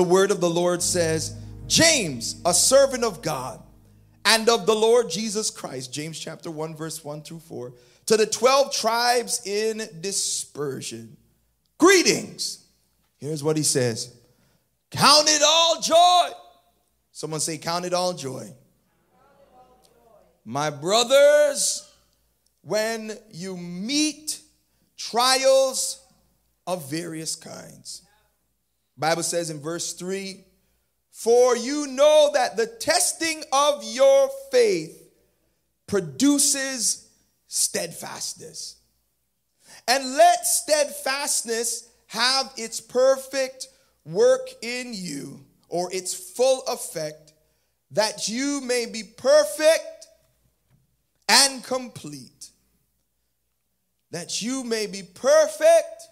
the word of the Lord says, James, a servant of God and of the Lord Jesus Christ, James chapter 1, verse 1 through 4, to the 12 tribes in dispersion. Greetings. Here's what he says Count it all joy. Someone say, Count it all joy. My brothers, when you meet trials of various kinds. Bible says in verse 3, for you know that the testing of your faith produces steadfastness. And let steadfastness have its perfect work in you or its full effect, that you may be perfect and complete. That you may be perfect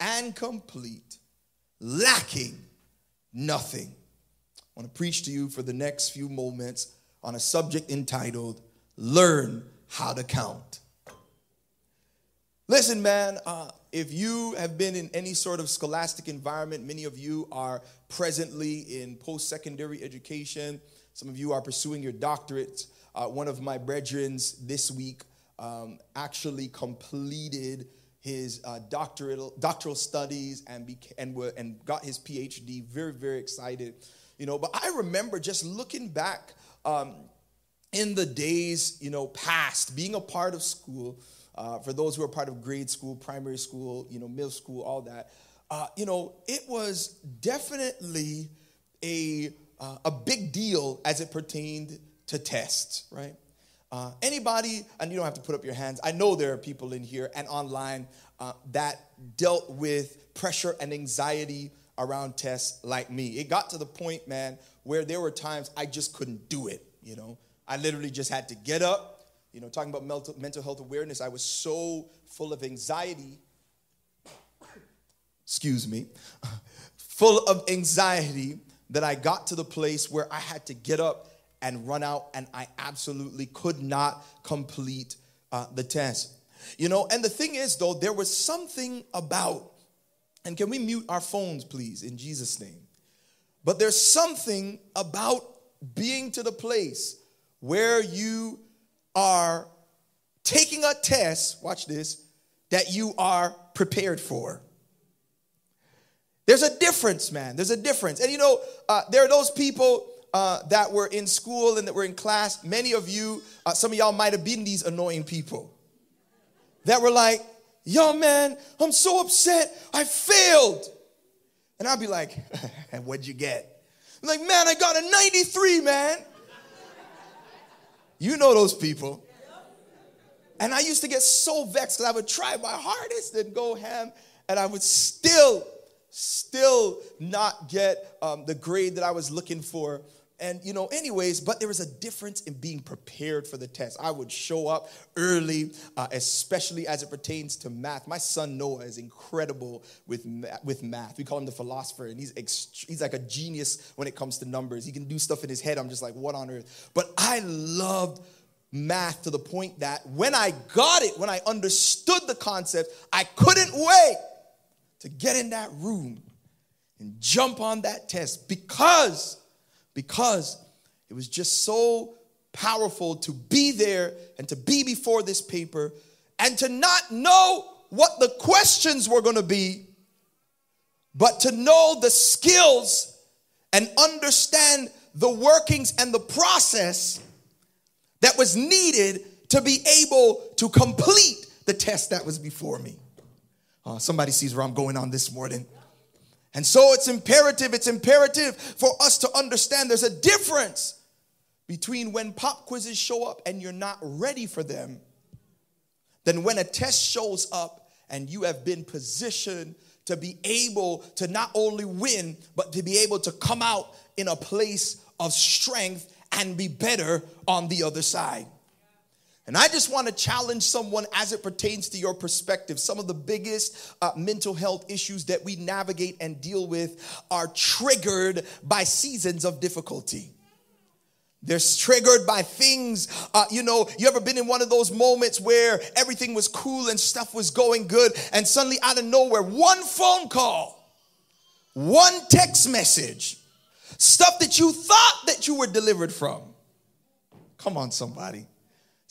and complete, lacking nothing. I want to preach to you for the next few moments on a subject entitled Learn How to Count. Listen, man, uh, if you have been in any sort of scholastic environment, many of you are presently in post secondary education. Some of you are pursuing your doctorates. Uh, one of my brethren this week um, actually completed his uh, doctoral, doctoral studies and, beca- and, were, and got his PhD. Very, very excited. You know, but I remember just looking back um, in the days, you know, past, being a part of school, uh, for those who are part of grade school, primary school, you know, middle school, all that, uh, you know, it was definitely a, uh, a big deal as it pertained to tests, right? Uh, anybody, and you don't have to put up your hands, I know there are people in here and online uh, that dealt with pressure and anxiety around tests like me. It got to the point, man, where there were times I just couldn't do it, you know? I literally just had to get up, you know, talking about mental health awareness, I was so full of anxiety, excuse me, full of anxiety that I got to the place where I had to get up and run out, and I absolutely could not complete uh, the test. You know, and the thing is, though, there was something about, and can we mute our phones, please, in Jesus' name? But there's something about being to the place where you are taking a test, watch this, that you are prepared for. There's a difference, man. There's a difference. And you know, uh, there are those people uh, that were in school and that were in class. Many of you, uh, some of y'all might have been these annoying people that were like, yo, man, I'm so upset. I failed. And I'd be like, and what'd you get? I'm like, man, I got a 93, man. You know those people. And I used to get so vexed because I would try my hardest and go ham, and I would still, still not get um, the grade that I was looking for. And, you know, anyways, but there was a difference in being prepared for the test. I would show up early, uh, especially as it pertains to math. My son Noah is incredible with, with math. We call him the philosopher, and he's, ext- he's like a genius when it comes to numbers. He can do stuff in his head. I'm just like, what on earth? But I loved math to the point that when I got it, when I understood the concept, I couldn't wait to get in that room and jump on that test because because it was just so powerful to be there and to be before this paper and to not know what the questions were going to be, but to know the skills and understand the workings and the process that was needed to be able to complete the test that was before me. Uh, somebody sees where I'm going on this morning. And so it's imperative, it's imperative for us to understand there's a difference between when pop quizzes show up and you're not ready for them than when a test shows up and you have been positioned to be able to not only win, but to be able to come out in a place of strength and be better on the other side. And I just want to challenge someone as it pertains to your perspective. Some of the biggest uh, mental health issues that we navigate and deal with are triggered by seasons of difficulty. They're triggered by things, uh, you know, you ever been in one of those moments where everything was cool and stuff was going good, and suddenly out of nowhere, one phone call one text message, stuff that you thought that you were delivered from. Come on, somebody.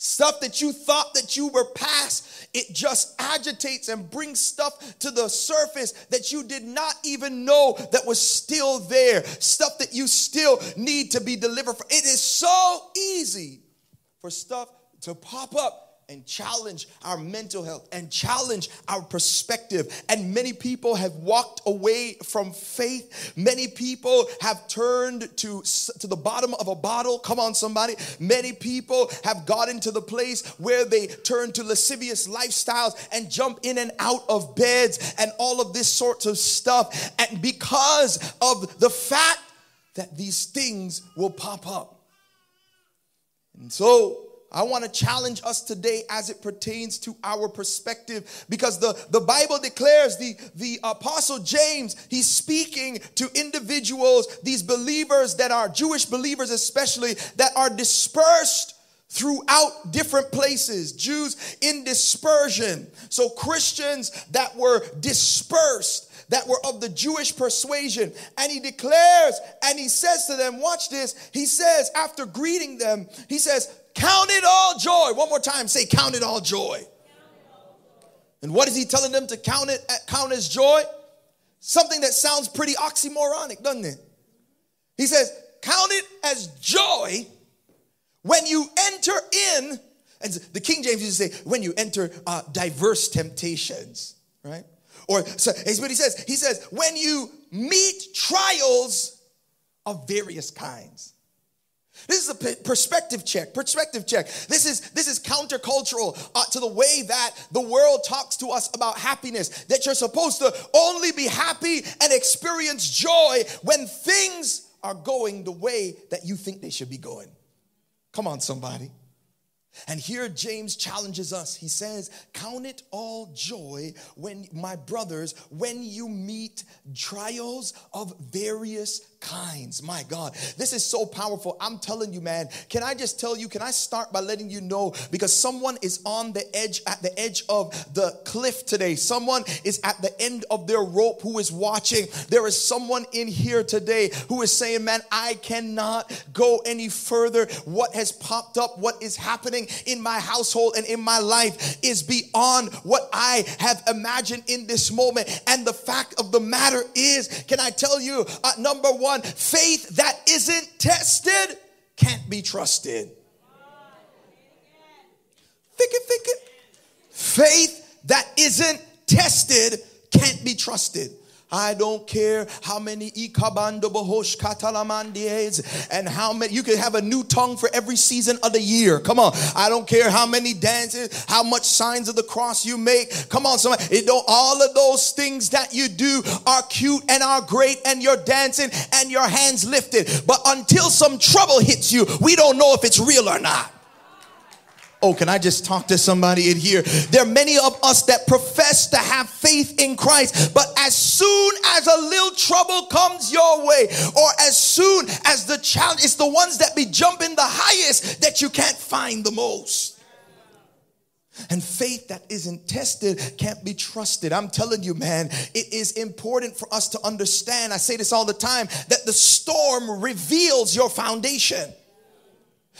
Stuff that you thought that you were past, it just agitates and brings stuff to the surface that you did not even know that was still there. Stuff that you still need to be delivered from. It is so easy for stuff to pop up and challenge our mental health and challenge our perspective. And many people have walked away from faith. Many people have turned to, to the bottom of a bottle. Come on, somebody. Many people have gotten to the place where they turn to lascivious lifestyles and jump in and out of beds and all of this sorts of stuff. And because of the fact that these things will pop up. And so, I want to challenge us today as it pertains to our perspective because the, the Bible declares the, the apostle James, he's speaking to individuals, these believers that are Jewish believers, especially that are dispersed throughout different places, Jews in dispersion. So Christians that were dispersed that were of the Jewish persuasion. And he declares and he says to them, Watch this. He says, after greeting them, he says, Count it all joy. One more time, say, Count it all joy. And what is he telling them to count it count as joy? Something that sounds pretty oxymoronic, doesn't it? He says, Count it as joy when you enter in, and the King James used to say, when you enter uh, diverse temptations, right? Or so what he says. He says, when you meet trials of various kinds. This is a perspective check. Perspective check. This is this is countercultural uh, to the way that the world talks to us about happiness. That you're supposed to only be happy and experience joy when things are going the way that you think they should be going. Come on, somebody. And here James challenges us. He says, Count it all joy when, my brothers, when you meet trials of various kinds. My God, this is so powerful. I'm telling you, man. Can I just tell you? Can I start by letting you know because someone is on the edge at the edge of the cliff today. Someone is at the end of their rope who is watching. There is someone in here today who is saying, "Man, I cannot go any further. What has popped up, what is happening in my household and in my life is beyond what I have imagined in this moment." And the fact of the matter is, can I tell you, uh, number 1 one, faith that isn't tested can't be trusted. Think it, think it. Faith that isn't tested can't be trusted. I don't care how many and how many you can have a new tongue for every season of the year. Come on. I don't care how many dances, how much signs of the cross you make. Come on, somebody. It don't all of those things that you do are cute and are great and you're dancing and your hands lifted. But until some trouble hits you, we don't know if it's real or not. Oh, can I just talk to somebody in here? There are many of us that profess to have faith in Christ, but as soon as a little trouble comes your way, or as soon as the challenge, it's the ones that be jumping the highest that you can't find the most. And faith that isn't tested can't be trusted. I'm telling you, man, it is important for us to understand. I say this all the time that the storm reveals your foundation.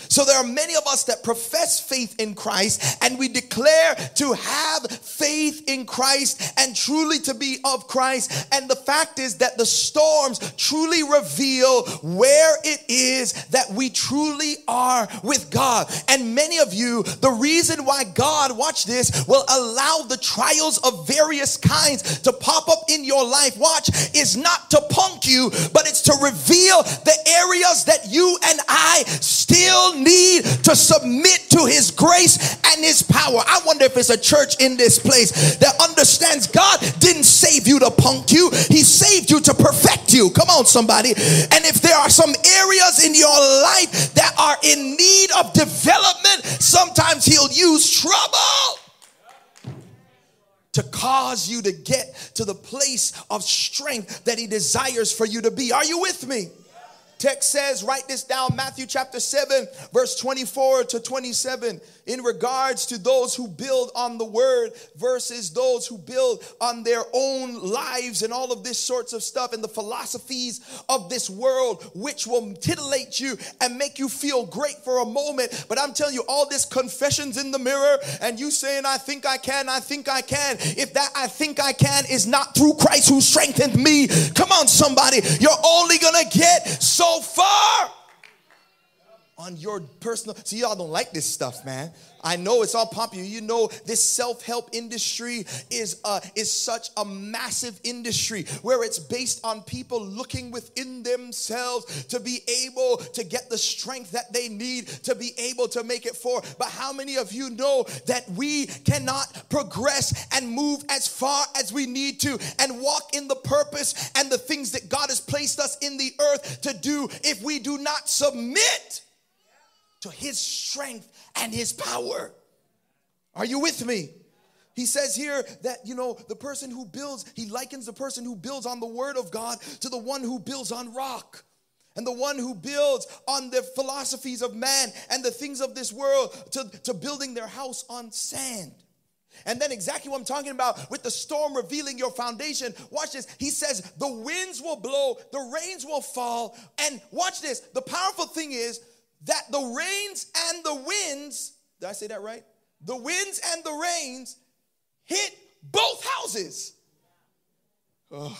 So there are many of us that profess faith in Christ and we declare to have faith in Christ and truly to be of Christ. And the fact is that the storms truly reveal where it is that we truly are with God. And many of you, the reason why God, watch this, will allow the trials of various kinds to pop up in your life, watch, is not to punk you, but it's to reveal the areas that you and I still need to submit to his grace and his power. I wonder if it's a church in this place that understands God didn't save you to punk you, he saved you to perfect you. Come on, somebody. And if there are some areas in your life that are in need of development, sometimes he'll use trouble to cause you to get to the place of strength that he desires for you to be. Are you with me? Text says, write this down Matthew chapter 7, verse 24 to 27. In regards to those who build on the word versus those who build on their own lives and all of this sorts of stuff and the philosophies of this world, which will titillate you and make you feel great for a moment. But I'm telling you, all this confessions in the mirror and you saying, I think I can, I think I can. If that I think I can is not through Christ who strengthened me, come on, somebody, you're only gonna get so far on your personal. See, y'all don't like this stuff, man. I know it's all popular. You know, this self-help industry is uh, is such a massive industry where it's based on people looking within themselves to be able to get the strength that they need to be able to make it for. But how many of you know that we cannot progress and move as far as we need to and walk in the purpose and the things that God has placed us in the earth to do if we do not submit to his strength and his power. Are you with me? He says here that, you know, the person who builds, he likens the person who builds on the word of God to the one who builds on rock. And the one who builds on the philosophies of man and the things of this world to, to building their house on sand. And then, exactly what I'm talking about with the storm revealing your foundation. Watch this. He says, The winds will blow, the rains will fall. And watch this. The powerful thing is, that the rains and the winds, did I say that right? The winds and the rains hit both houses. Oh,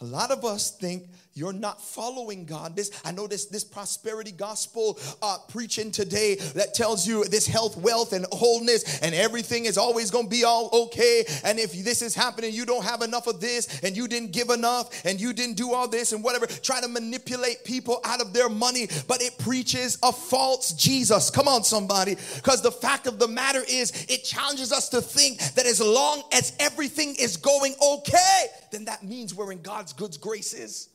a lot of us think you're not following God. This I know this this prosperity gospel uh, preaching today that tells you this health, wealth, and wholeness, and everything is always going to be all okay. And if this is happening, you don't have enough of this, and you didn't give enough, and you didn't do all this, and whatever. Try to manipulate people out of their money, but it preaches a false Jesus. Come on, somebody, because the fact of the matter is, it challenges us to think that as long as everything is going okay, then that means we're in God's good graces.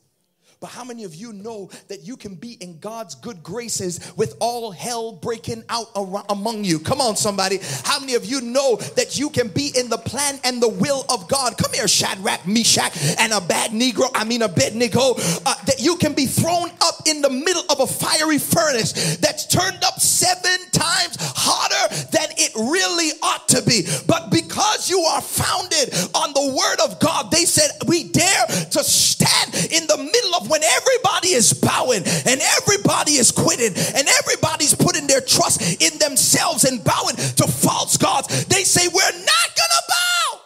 But how many of you know that you can be in God's good graces with all hell breaking out among you? Come on, somebody. How many of you know that you can be in the plan and the will of God? Come here, Shadrach, Meshach, and a bad Negro, I mean, Abednego, uh, that you can be thrown up in the middle of a fiery furnace that's turned up is quitting and everybody's putting their trust in themselves and bowing to false gods, they say, We're not gonna bow.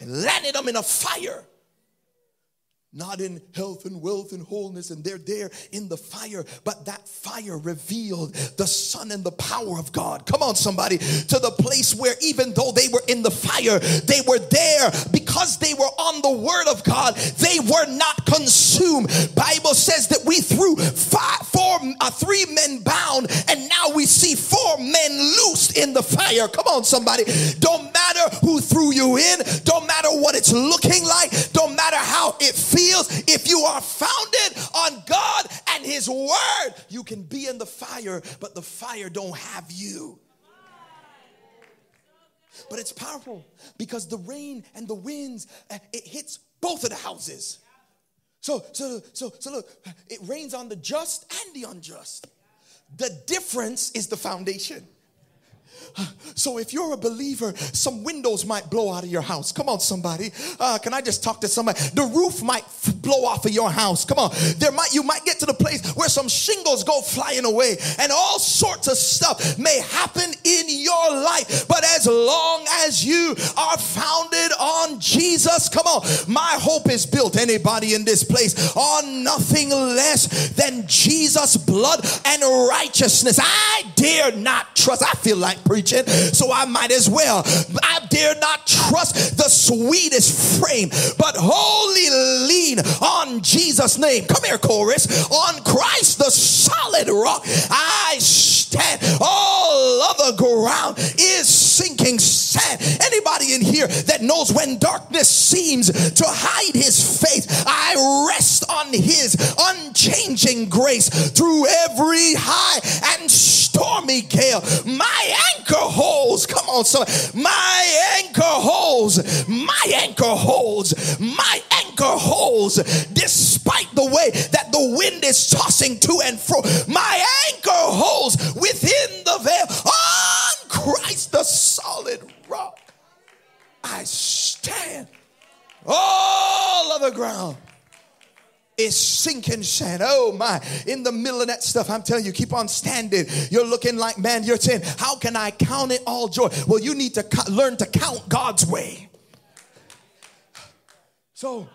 And landed them in a fire not in health and wealth and wholeness, and they're there in the fire, but that fire revealed the Son and the power of God. Come on, somebody, to the place where even though they were in the fire, they were there because they were on the Word of God. They were not consumed. Bible says that we threw five, four, uh, three men bound, and now we see four men loosed in the fire. Come on, somebody. Don't matter who threw you in. Don't matter what it's looking like. Don't matter how it feels if you are founded on God and His Word, you can be in the fire, but the fire don't have you. But it's powerful because the rain and the winds, eh, it hits both of the houses. So, so, so, so look, it rains on the just and the unjust. The difference is the foundation. So if you're a believer, some windows might blow out of your house. Come on, somebody. Uh, can I just talk to somebody? The roof might f- blow off of your house. Come on. There might you might get to the place where some shingles go flying away, and all sorts of stuff may happen in your life. But as long as you are founded on Jesus, come on. My hope is built. Anybody in this place on nothing less than Jesus' blood and righteousness. I dare not trust. I feel like preaching so I might as well. I dare not trust the sweetest frame, but wholly lean on Jesus' name. Come here, chorus. On Christ, the solid rock, I All other ground is sinking sand. Anybody in here? that knows when darkness seems to hide his face, I rest on his unchanging grace through every high and stormy gale. My anchor holds, come on, son, my anchor holds, my anchor holds, my anchor holds, despite the way that the wind is tossing to and fro. My sinking sand. Oh my, in the middle of that stuff, I'm telling you, keep on standing. You're looking like, man, you're saying, how can I count it all joy? Well, you need to learn to count God's way. So,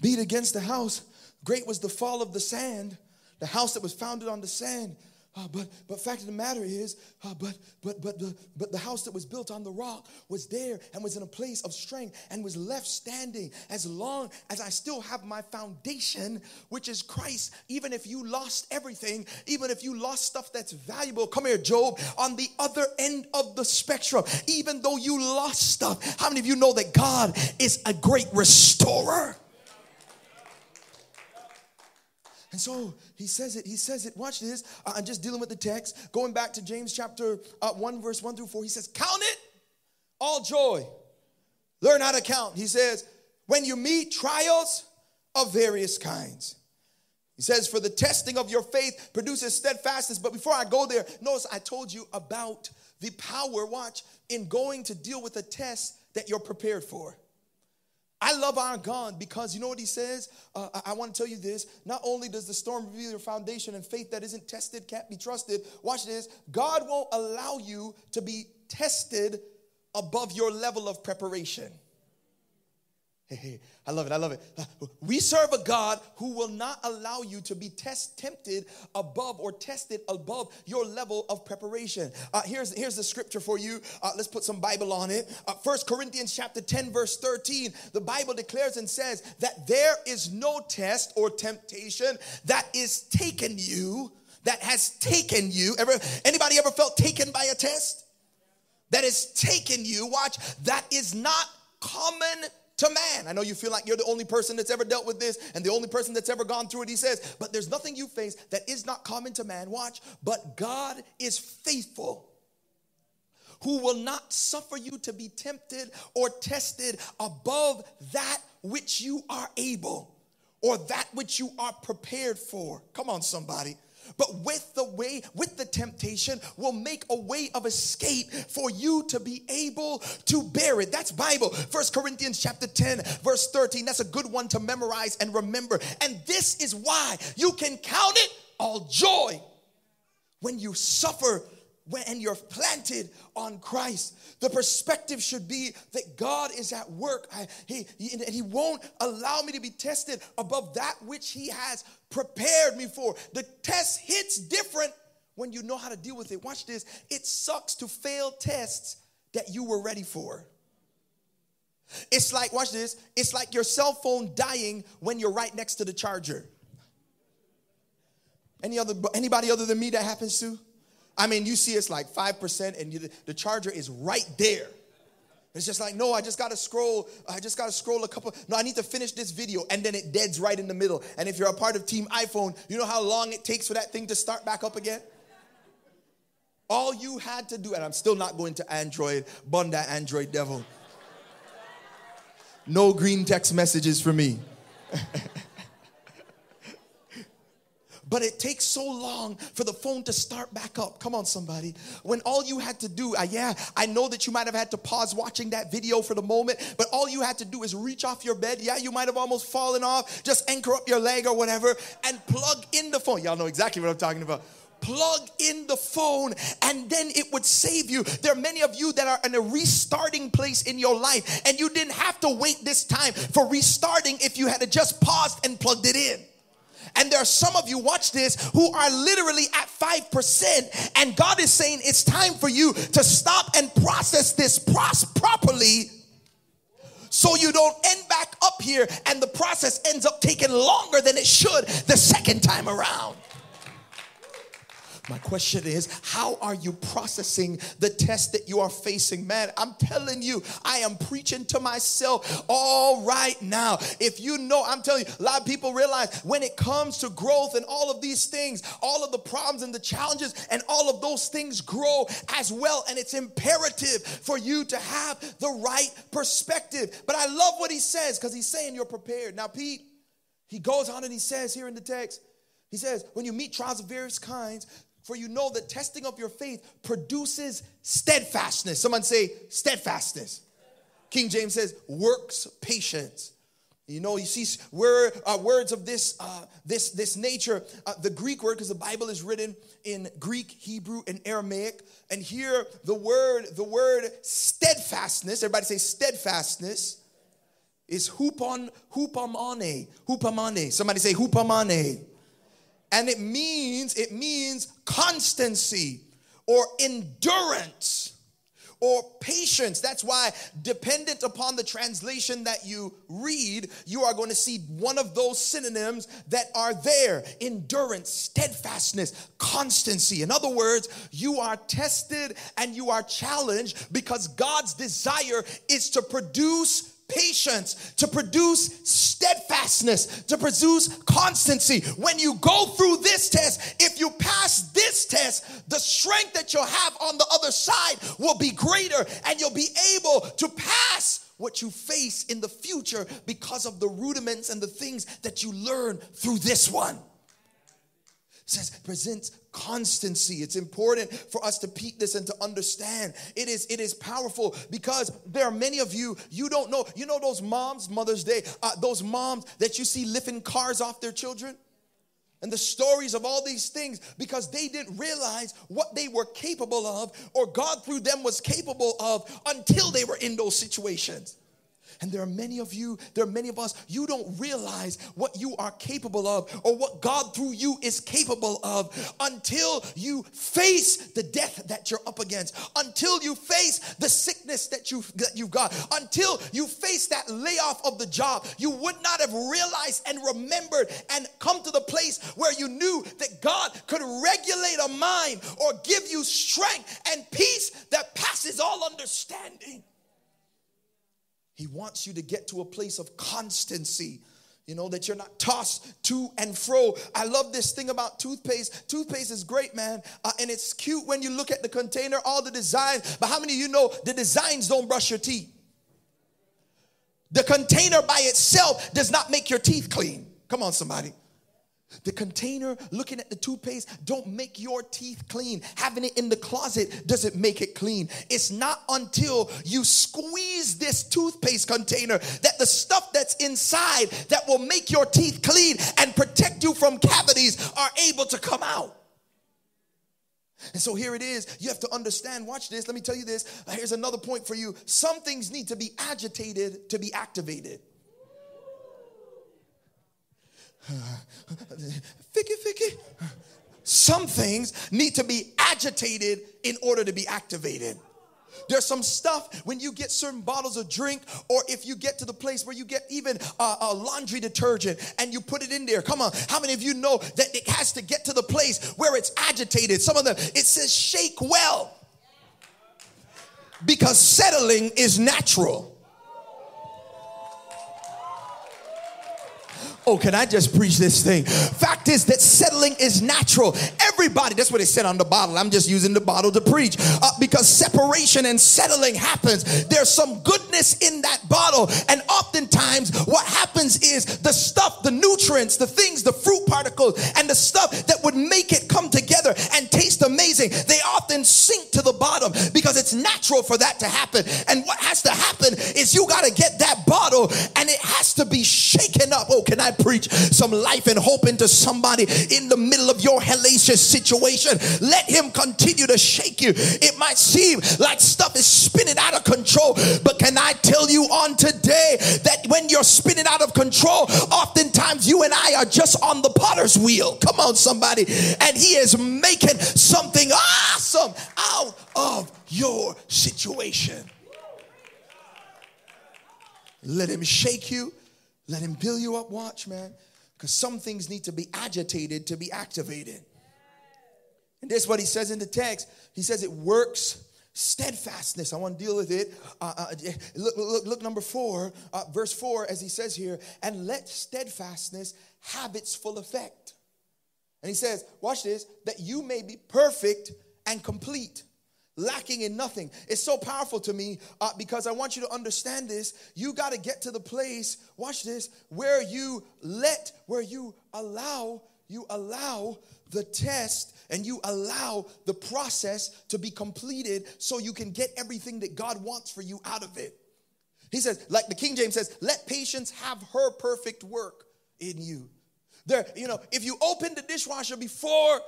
beat against the house. Great was the fall of the sand, the house that was founded on the sand. Uh, but but fact of the matter is, uh, but but but the but the house that was built on the rock was there and was in a place of strength and was left standing as long as I still have my foundation, which is Christ. Even if you lost everything, even if you lost stuff that's valuable, come here, Job. On the other end of the spectrum, even though you lost stuff, how many of you know that God is a great restorer? And so he says it, he says it. Watch this. Uh, I'm just dealing with the text. Going back to James chapter uh, 1, verse 1 through 4, he says, Count it all joy. Learn how to count. He says, When you meet trials of various kinds. He says, For the testing of your faith produces steadfastness. But before I go there, notice I told you about the power, watch, in going to deal with a test that you're prepared for. I love our God because you know what he says? Uh, I, I want to tell you this. Not only does the storm reveal your foundation and faith that isn't tested can't be trusted, watch this. God won't allow you to be tested above your level of preparation. Hey, hey, I love it. I love it. We serve a God who will not allow you to be test tempted above or tested above your level of preparation. Uh, here's, here's the scripture for you. Uh, let's put some Bible on it. Uh, First Corinthians chapter 10, verse 13. The Bible declares and says that there is no test or temptation that is taken you, that has taken you. Ever anybody ever felt taken by a test? That is taken you, watch, that is not common to man. I know you feel like you're the only person that's ever dealt with this and the only person that's ever gone through it. He says, but there's nothing you face that is not common to man. Watch, but God is faithful who will not suffer you to be tempted or tested above that which you are able or that which you are prepared for. Come on, somebody but with the way, with the temptation, will make a way of escape for you to be able to bear it. That's Bible. First Corinthians chapter 10, verse 13. That's a good one to memorize and remember. And this is why you can count it all joy when you suffer when, and you're planted on Christ. The perspective should be that God is at work. I, he, he, and He won't allow me to be tested above that which He has prepared me for. The test hits different when you know how to deal with it. Watch this. It sucks to fail tests that you were ready for. It's like, watch this, it's like your cell phone dying when you're right next to the charger. Any other anybody other than me that happens to? I mean, you see it's like 5% and you, the charger is right there. It's just like, no, I just gotta scroll. I just gotta scroll a couple. No, I need to finish this video. And then it deads right in the middle. And if you're a part of Team iPhone, you know how long it takes for that thing to start back up again? All you had to do, and I'm still not going to Android, bun that Android devil. No green text messages for me. but it takes so long for the phone to start back up. Come on, somebody. When all you had to do, uh, yeah, I know that you might have had to pause watching that video for the moment, but all you had to do is reach off your bed. Yeah, you might have almost fallen off. Just anchor up your leg or whatever and plug in the phone. Y'all know exactly what I'm talking about plug in the phone and then it would save you. There are many of you that are in a restarting place in your life and you didn't have to wait this time for restarting if you had just paused and plugged it in. And there are some of you, watch this, who are literally at 5%. And God is saying it's time for you to stop and process this properly so you don't end back up here and the process ends up taking longer than it should the second time around. My question is, how are you processing the test that you are facing? Man, I'm telling you, I am preaching to myself all right now. If you know, I'm telling you, a lot of people realize when it comes to growth and all of these things, all of the problems and the challenges, and all of those things grow as well. And it's imperative for you to have the right perspective. But I love what he says because he's saying you're prepared. Now, Pete, he goes on and he says here in the text, he says, when you meet trials of various kinds, for you know the testing of your faith produces steadfastness. Someone say steadfastness. King James says works patience. You know, you see uh, words of this, uh, this, this nature. Uh, the Greek word, because the Bible is written in Greek, Hebrew, and Aramaic. And here, the word, the word steadfastness. Everybody say steadfastness is hupon, hupamane, hupamane. Somebody say hupamane and it means it means constancy or endurance or patience. That's why, dependent upon the translation that you read, you are going to see one of those synonyms that are there endurance, steadfastness, constancy. In other words, you are tested and you are challenged because God's desire is to produce patience, to produce steadfastness, to produce constancy. When you go through this test, if you pass this test, the strength that you'll have on the other side will be greater and you'll be able to pass what you face in the future because of the rudiments and the things that you learn through this one says presents constancy. It's important for us to peek this and to understand. It is it is powerful because there are many of you you don't know you know those moms mother's day uh, those moms that you see lifting cars off their children? And the stories of all these things because they didn't realize what they were capable of or God through them was capable of until they were in those situations. And there are many of you, there are many of us, you don't realize what you are capable of or what God through you is capable of until you face the death that you're up against, until you face the sickness that you've, that you've got, until you face that layoff of the job. You would not have realized and remembered and come to the place where you knew that God could regulate a mind or give you strength and peace that passes all understanding. He wants you to get to a place of constancy. You know, that you're not tossed to and fro. I love this thing about toothpaste. Toothpaste is great, man. Uh, and it's cute when you look at the container, all the designs. But how many of you know the designs don't brush your teeth? The container by itself does not make your teeth clean. Come on, somebody. The container, looking at the toothpaste, don't make your teeth clean. Having it in the closet doesn't make it clean. It's not until you squeeze this toothpaste container that the stuff that's inside that will make your teeth clean and protect you from cavities are able to come out. And so here it is. You have to understand. Watch this. Let me tell you this. Here's another point for you. Some things need to be agitated to be activated. Ficky, ficky. Some things need to be agitated in order to be activated. There's some stuff when you get certain bottles of drink, or if you get to the place where you get even a, a, laundry detergent and you put it in there. Come on, how many of you know that it has to get to the place where it's agitated? Some of them, it says shake well because settling is natural. Oh, can I just preach this thing? Fact is that settling is natural. Everybody, that's what it said on the bottle. I'm just using the bottle to preach uh, because separation and settling happens. There's some goodness in that bottle. And oftentimes, what happens is the stuff, the nutrients, the things, the fruit particles, and the stuff that would make it come together and taste amazing, they often to the bottom because it's natural for that to happen. And what has to happen is you got to get that bottle and it has to be shaken up. Oh, can I preach some life and hope into somebody in the middle of your hellacious situation. Let him continue to shake you. It might seem like stuff is spinning out of control, but can I tell you on today that when you're spinning out of control, oftentimes you and I are just on the potter's wheel. Come on, somebody. And he is making something awesome out of your situation. Let him shake you let him build you up. Watch, man. Because some things need to be agitated to be activated. And this is what he says in the text. He says it works steadfastness. I want to deal with it. Uh, uh, look, look, look, number four, uh, verse four, as he says here, and let steadfastness have its full effect. And he says, watch this, that you may be perfect and complete lacking in nothing. It's so powerful to me uh, because I want you to understand this. You got to get to the place, watch this, where you let, where you allow, you allow the test and you allow the process to be completed so you can get everything that God wants for you out of it. He says, like the King James says, let patience have her perfect work in you. There, you know, if you open the dishwasher before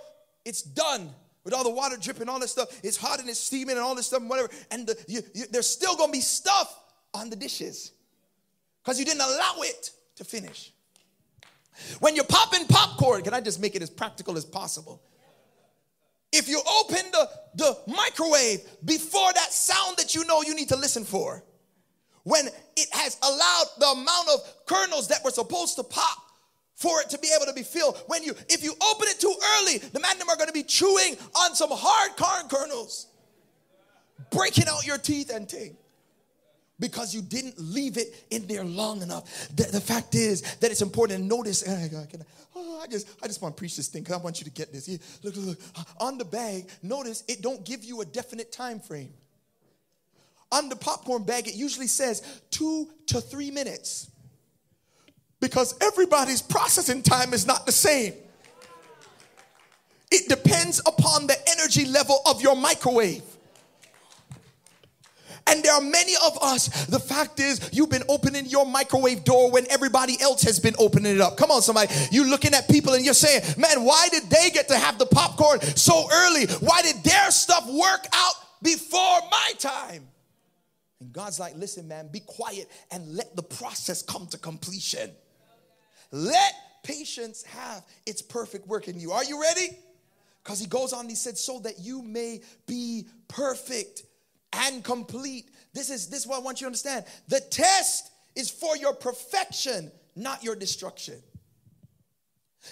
it's done, with all the water dripping, all this stuff. It's hot and it's steaming and all this stuff and whatever. And the, you, you, there's still gonna be stuff on the dishes because you didn't allow it to finish. When you're popping popcorn, can I just make it as practical as possible? If you open the, the microwave before that sound that you know you need to listen for, when it has allowed the amount of kernels that were supposed to pop for it to be able to be filled. When you, if you open it too early, the magnum are going to be chewing on some hard corn kernels, breaking out your teeth and ting because you didn't leave it in there long enough. The, the fact is that it's important to notice. Oh, I just, I just want to preach this thing because I want you to get this. Look, look, look. Uh, on the bag, notice it don't give you a definite time frame. On the popcorn bag, it usually says two to three minutes because everybody's processing time is not the same. It depends upon the energy level of your microwave. And there are many of us, the fact is, you've been opening your microwave door when everybody else has been opening it up. Come on, somebody. You're looking at people and you're saying, man, why did they get to have the popcorn so early? Why did their stuff work out before my time? And God's like, listen, man, be quiet and let the process come to completion. Let patience have its perfect work in you. Are you ready? Because he goes on, he said, so that you may be perfect and complete. This is this is what I want you to understand. The test is for your perfection, not your destruction.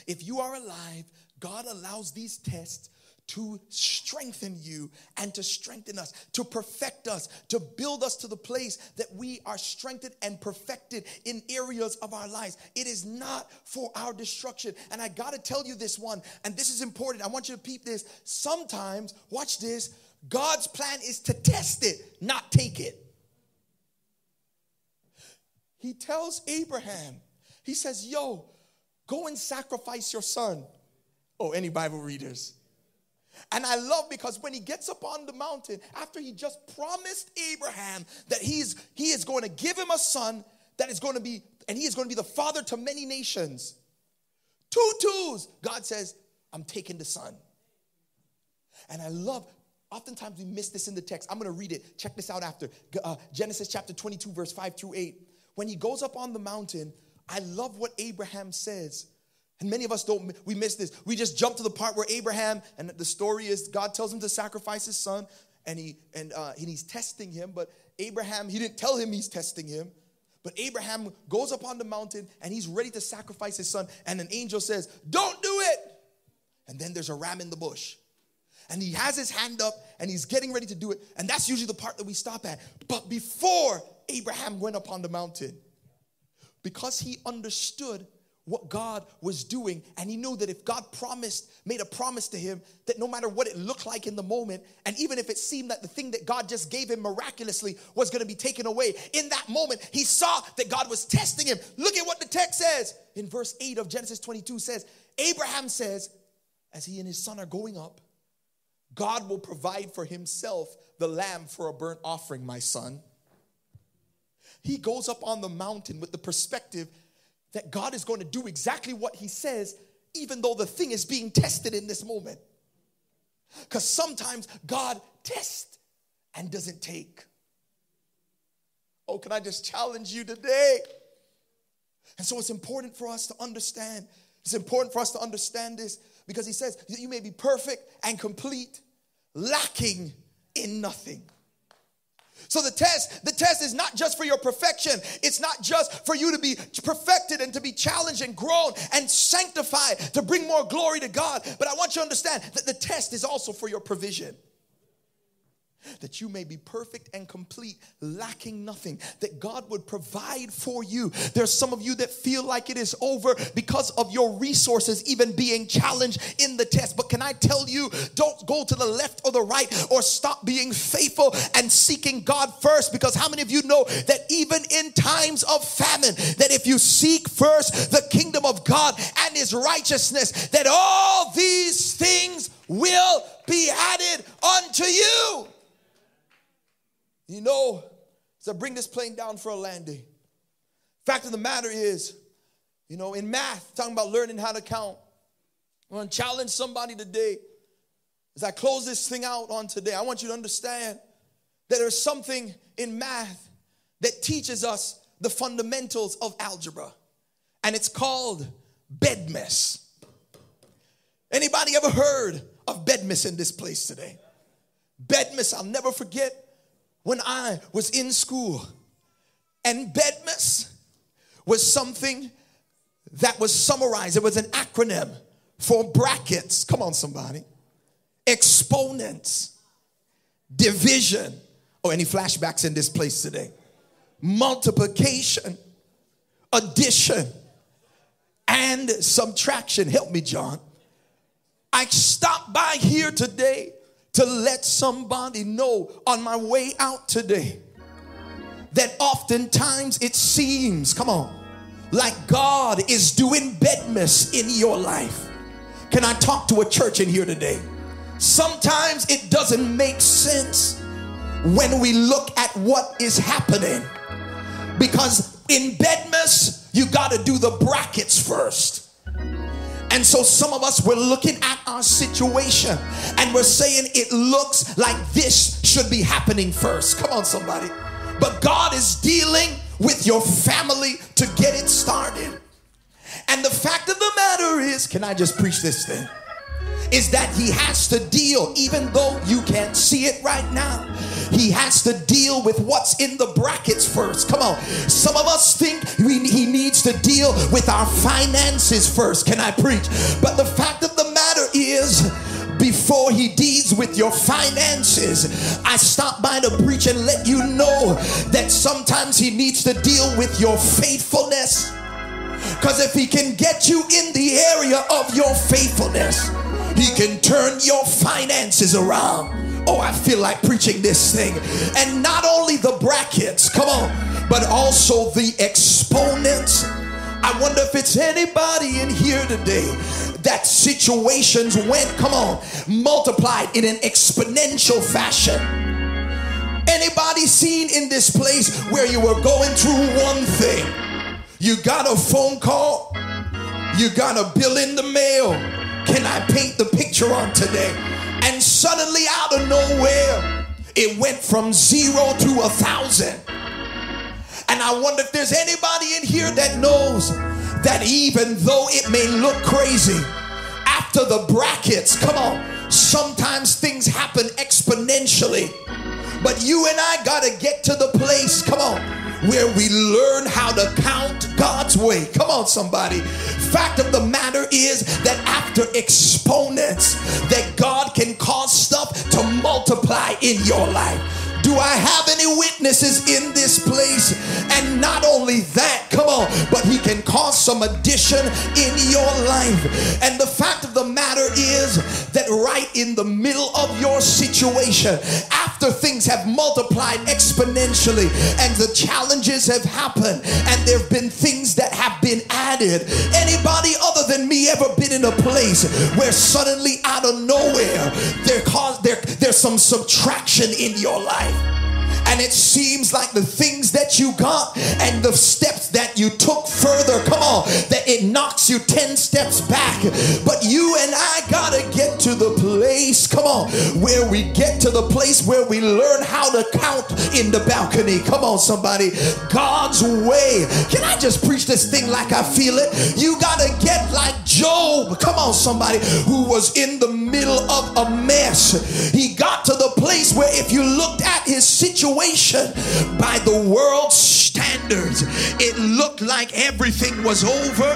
If you are alive, God allows these tests to strengthen you and to strengthen us, to perfect us, to build us to the place that we are strengthened and perfected in areas of our lives. It is not for our destruction. And I got to tell you this one, and this is important. I want you to peep this. Sometimes, watch this, God's plan is to test it, not take it. He tells Abraham, he says, Yo, go and sacrifice your son. Oh, any Bible readers? And I love because when he gets up on the mountain, after he just promised Abraham that he's he is going to give him a son that is going to be, and he is going to be the father to many nations. Two twos, God says, I'm taking the son. And I love, oftentimes we miss this in the text. I'm going to read it. Check this out after. Uh, Genesis chapter 22, verse 5 through 8. When he goes up on the mountain, I love what Abraham says. And many of us don't, we miss this. We just jump to the part where Abraham, and the story is God tells him to sacrifice his son, and he and, uh, and he's testing him. But Abraham, he didn't tell him he's testing him. But Abraham goes up on the mountain and he's ready to sacrifice his son. And an angel says, Don't do it. And then there's a ram in the bush. And he has his hand up and he's getting ready to do it. And that's usually the part that we stop at. But before Abraham went up on the mountain, because he understood what God was doing. And he knew that if God promised, made a promise to him, that no matter what it looked like in the moment, and even if it seemed that the thing that God just gave him miraculously was going to be taken away, in that moment, he saw that God was testing him. Look at what the text says in verse 8 of Genesis 22 says, Abraham says, as he and his son are going up, God will provide for himself the lamb for a burnt offering, my son. He goes up on the mountain with the perspective that God is going to do exactly what He says, even though the thing is being tested in this moment. Because sometimes God tests and doesn't take. Oh, can I just challenge you today? And so it's important for us to understand. It's important for us to understand this because he says that you may be perfect and complete, lacking in nothing. So the test, the test is not just for your perfection. It's not just for you to be perfected and to be challenged and grown and sanctified to bring more glory to God. But I want you to understand that the test is also for your provision that you may be perfect and complete, lacking nothing, that God would provide for you. There's some of you that feel like it is over because of your resources even being challenged in the test. But can I tell you, don't go to the left or the right or stop being faithful and seeking God first because how many of you know that even in times of famine, that if you seek first the kingdom of God and his righteousness, that all these things will be added unto you. You know, so bring this plane down for a landing. Fact of the matter is, you know, in math, talking about learning how to count. I want to challenge somebody today. As I close this thing out on today, I want you to understand that there's something in math that teaches us the fundamentals of algebra. And it's called BEDMAS. Anybody ever heard of BEDMAS in this place today? BEDMAS, I'll never forget when I was in school. And BEDMAS was something that was summarized, it was an acronym for brackets. Come on, somebody. Exponents, division. Oh, any flashbacks in this place today? Multiplication, addition, and subtraction. Help me, John. I stopped by here today to let somebody know on my way out today that oftentimes it seems, come on, like God is doing BEDMAS in your life. Can I talk to a church in here today? Sometimes it doesn't make sense when we look at what is happening because in BEDMAS, you got to do the brackets first. And so some of us, we're looking at our situation and we're saying it looks like this should be happening first. Come on, somebody. But God is dealing with your family to get it started. And the fact of the matter is, can I just preach this thing? Is that he has to deal, even though you can't see it right now. He has to deal with what's in the brackets first. Come on. Some of us think we, he needs to deal with our finances first. Can I preach? But the fact of the matter is, before he deals with your finances. I stop by to preach and let you know that sometimes he needs to deal with your faithfulness. Because if he can get you in the area of your faithfulness, he can turn your finances around. Oh, I feel like preaching this thing. And not only the brackets, come on, but also the exponents. I wonder if it's anybody in here today that situations went, come on, multiplied in an exponential fashion. Anybody seen in this place where you were going through one thing? You got a phone call, you got a bill in the mail, can I paint the picture on today? And suddenly, out of nowhere, it went from zero to a thousand. And I wonder if there's anybody in here that knows that even though it may look crazy, after the brackets, come on, sometimes things happen exponentially. But you and I got to get to the place, come on, where we learn how to count God's way. Come on, somebody. Fact of the matter is that after exponents, that God can cause stuff to multiply in your life. Do I have any witnesses in this place? And not only that, come on, but he can cause some addition in your life. And the fact of the matter is that right in the middle of your situation, after things have multiplied exponentially and the challenges have happened and there have been things that have been added, anybody other than me ever been in a place where suddenly out of nowhere there, cause, there there's some subtraction in your life? And it seems like the things that you got and the steps that you took further, come on, that it knocks you 10 steps back. But you and I gotta get to the place, come on, where we get to the place where we learn how to count in the balcony. Come on, somebody. God's way. Can I just preach this thing like I feel it? You gotta get like Job, come on, somebody, who was in the middle of a mess, he got to the place where if you looked at his situation by the world's standards, it looked like everything was over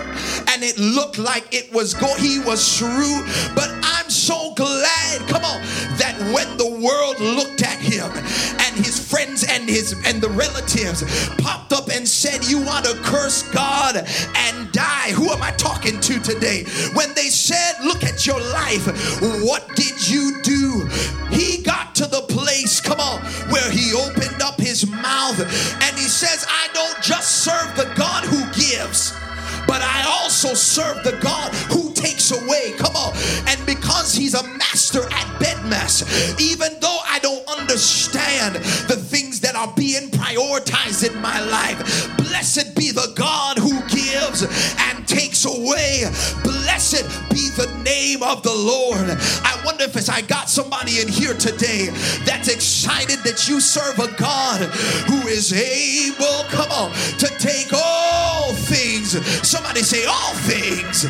and it looked like it was go he was through. But I'm so glad, come on, that when the world looked at him and his friends and his and the relatives popped up and said, You want to curse God and die. Who am I talking to today? When they said, Look at your life, what did you do? He got to the place, come on, where he opened up his mouth and he says, I don't just serve the God who gives but I also serve the God who takes away. Come on. And because he's a master at BEDMAS, even though I don't understand the things that are being prioritized in my life, blessed be the God who gives and takes away. Blessed be the name of the Lord. I wonder if I got somebody in here today that's excited that you serve a God who is able, come on, to take all things. Somebody say all things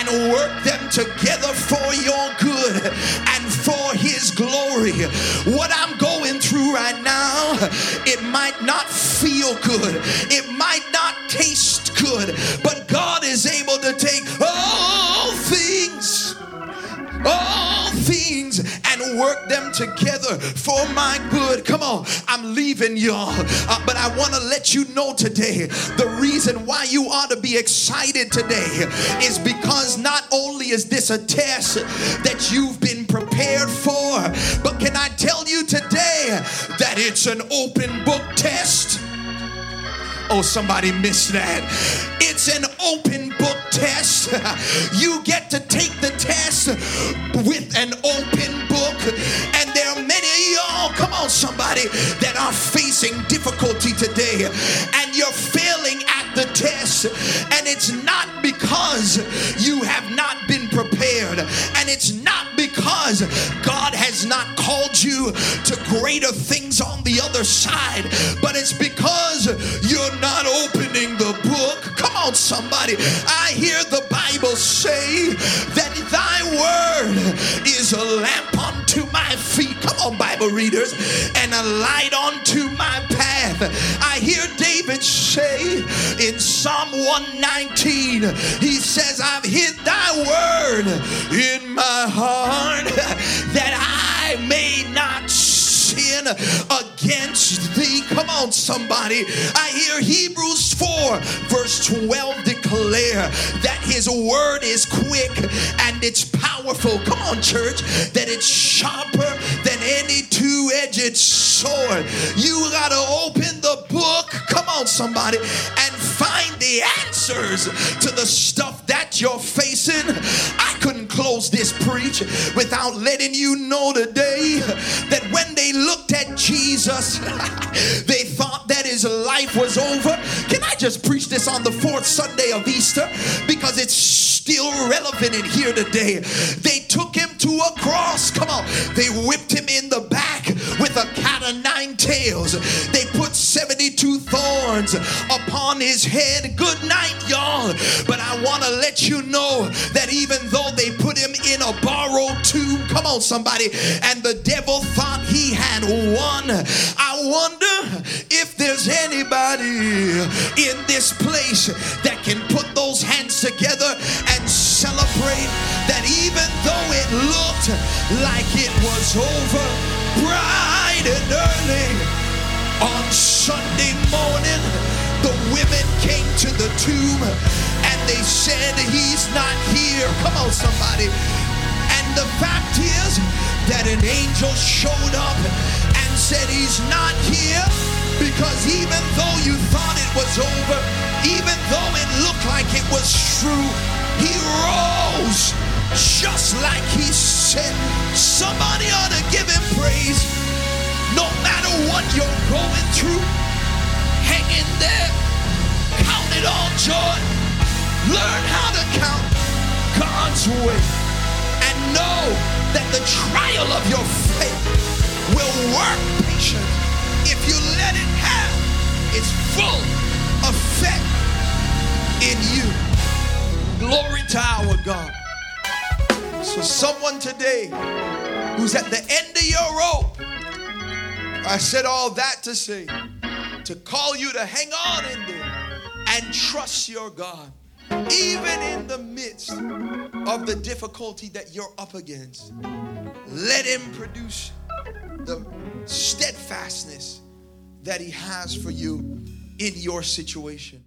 and work them together for your good and for his glory. What I'm going through right now, it might not feel good, it might not taste good, but God is able to take all things all things and work them together for my good. Come on, I'm leaving y'all, uh, but I want to let you know today the reason why you ought to be excited today is because not only is this a test that you've been prepared for, but can I tell you today that it's an open book test? Oh, somebody missed that. It's an open book test. You get to take the test with an open book. And there are many of y'all, come on, somebody, that are facing difficulty today. And you're test. And it's not because you have not been prepared. And it's not because God has not called you to greater things on the other side. But it's because you're not opening the book. Come on, somebody. I hear the Bible say that thy word is a lamp unto my feet. Come on, Bible readers, and a light unto my path. I hear David say in Psalm 119, he says, I've hid thy word in my heart that I may not sin against thee. Come on, somebody. I hear Hebrews 4, verse 12 declare that his word is quick and it's powerful. Come on, church, that it's sharper than any two edged sword. You got to open the book. Somebody, and find the answers to the stuff that you're facing. I couldn't close this preach without letting you know today that when they looked at Jesus, they thought that his life was over. Can I just preach this on the fourth Sunday of Easter? Because it's still relevant in here today. They took him to a cross. Come on. They whipped him in the back nine tails. They put 72 thorns upon his head. Good night, y'all. But I want to let you know that even though they put him in a borrowed tomb, come on, somebody, and the devil thought he had won. I wonder if there's anybody in this place that can put those hands together and celebrate that even though it looked like it was over, bright and early on Sunday morning, the women came to the tomb and they said, He's not here. Come on, somebody. And the fact is that an angel showed up and said, He's not here because even though you thought it was over, even though it looked like it was true, He rose just like He said. Somebody ought to give Him praise. No matter what you're going through, hang in there. Count it all joy. Learn how to count God's way. And know that the trial of your faith will work patience if you let it have its full effect in you. Glory to our God. So, someone today who's at the end of your rope, I said all that to say, to call you to hang on in there and trust your God, even in the midst of the difficulty that you're up against. Let Him produce the steadfastness that He has for you in your situation.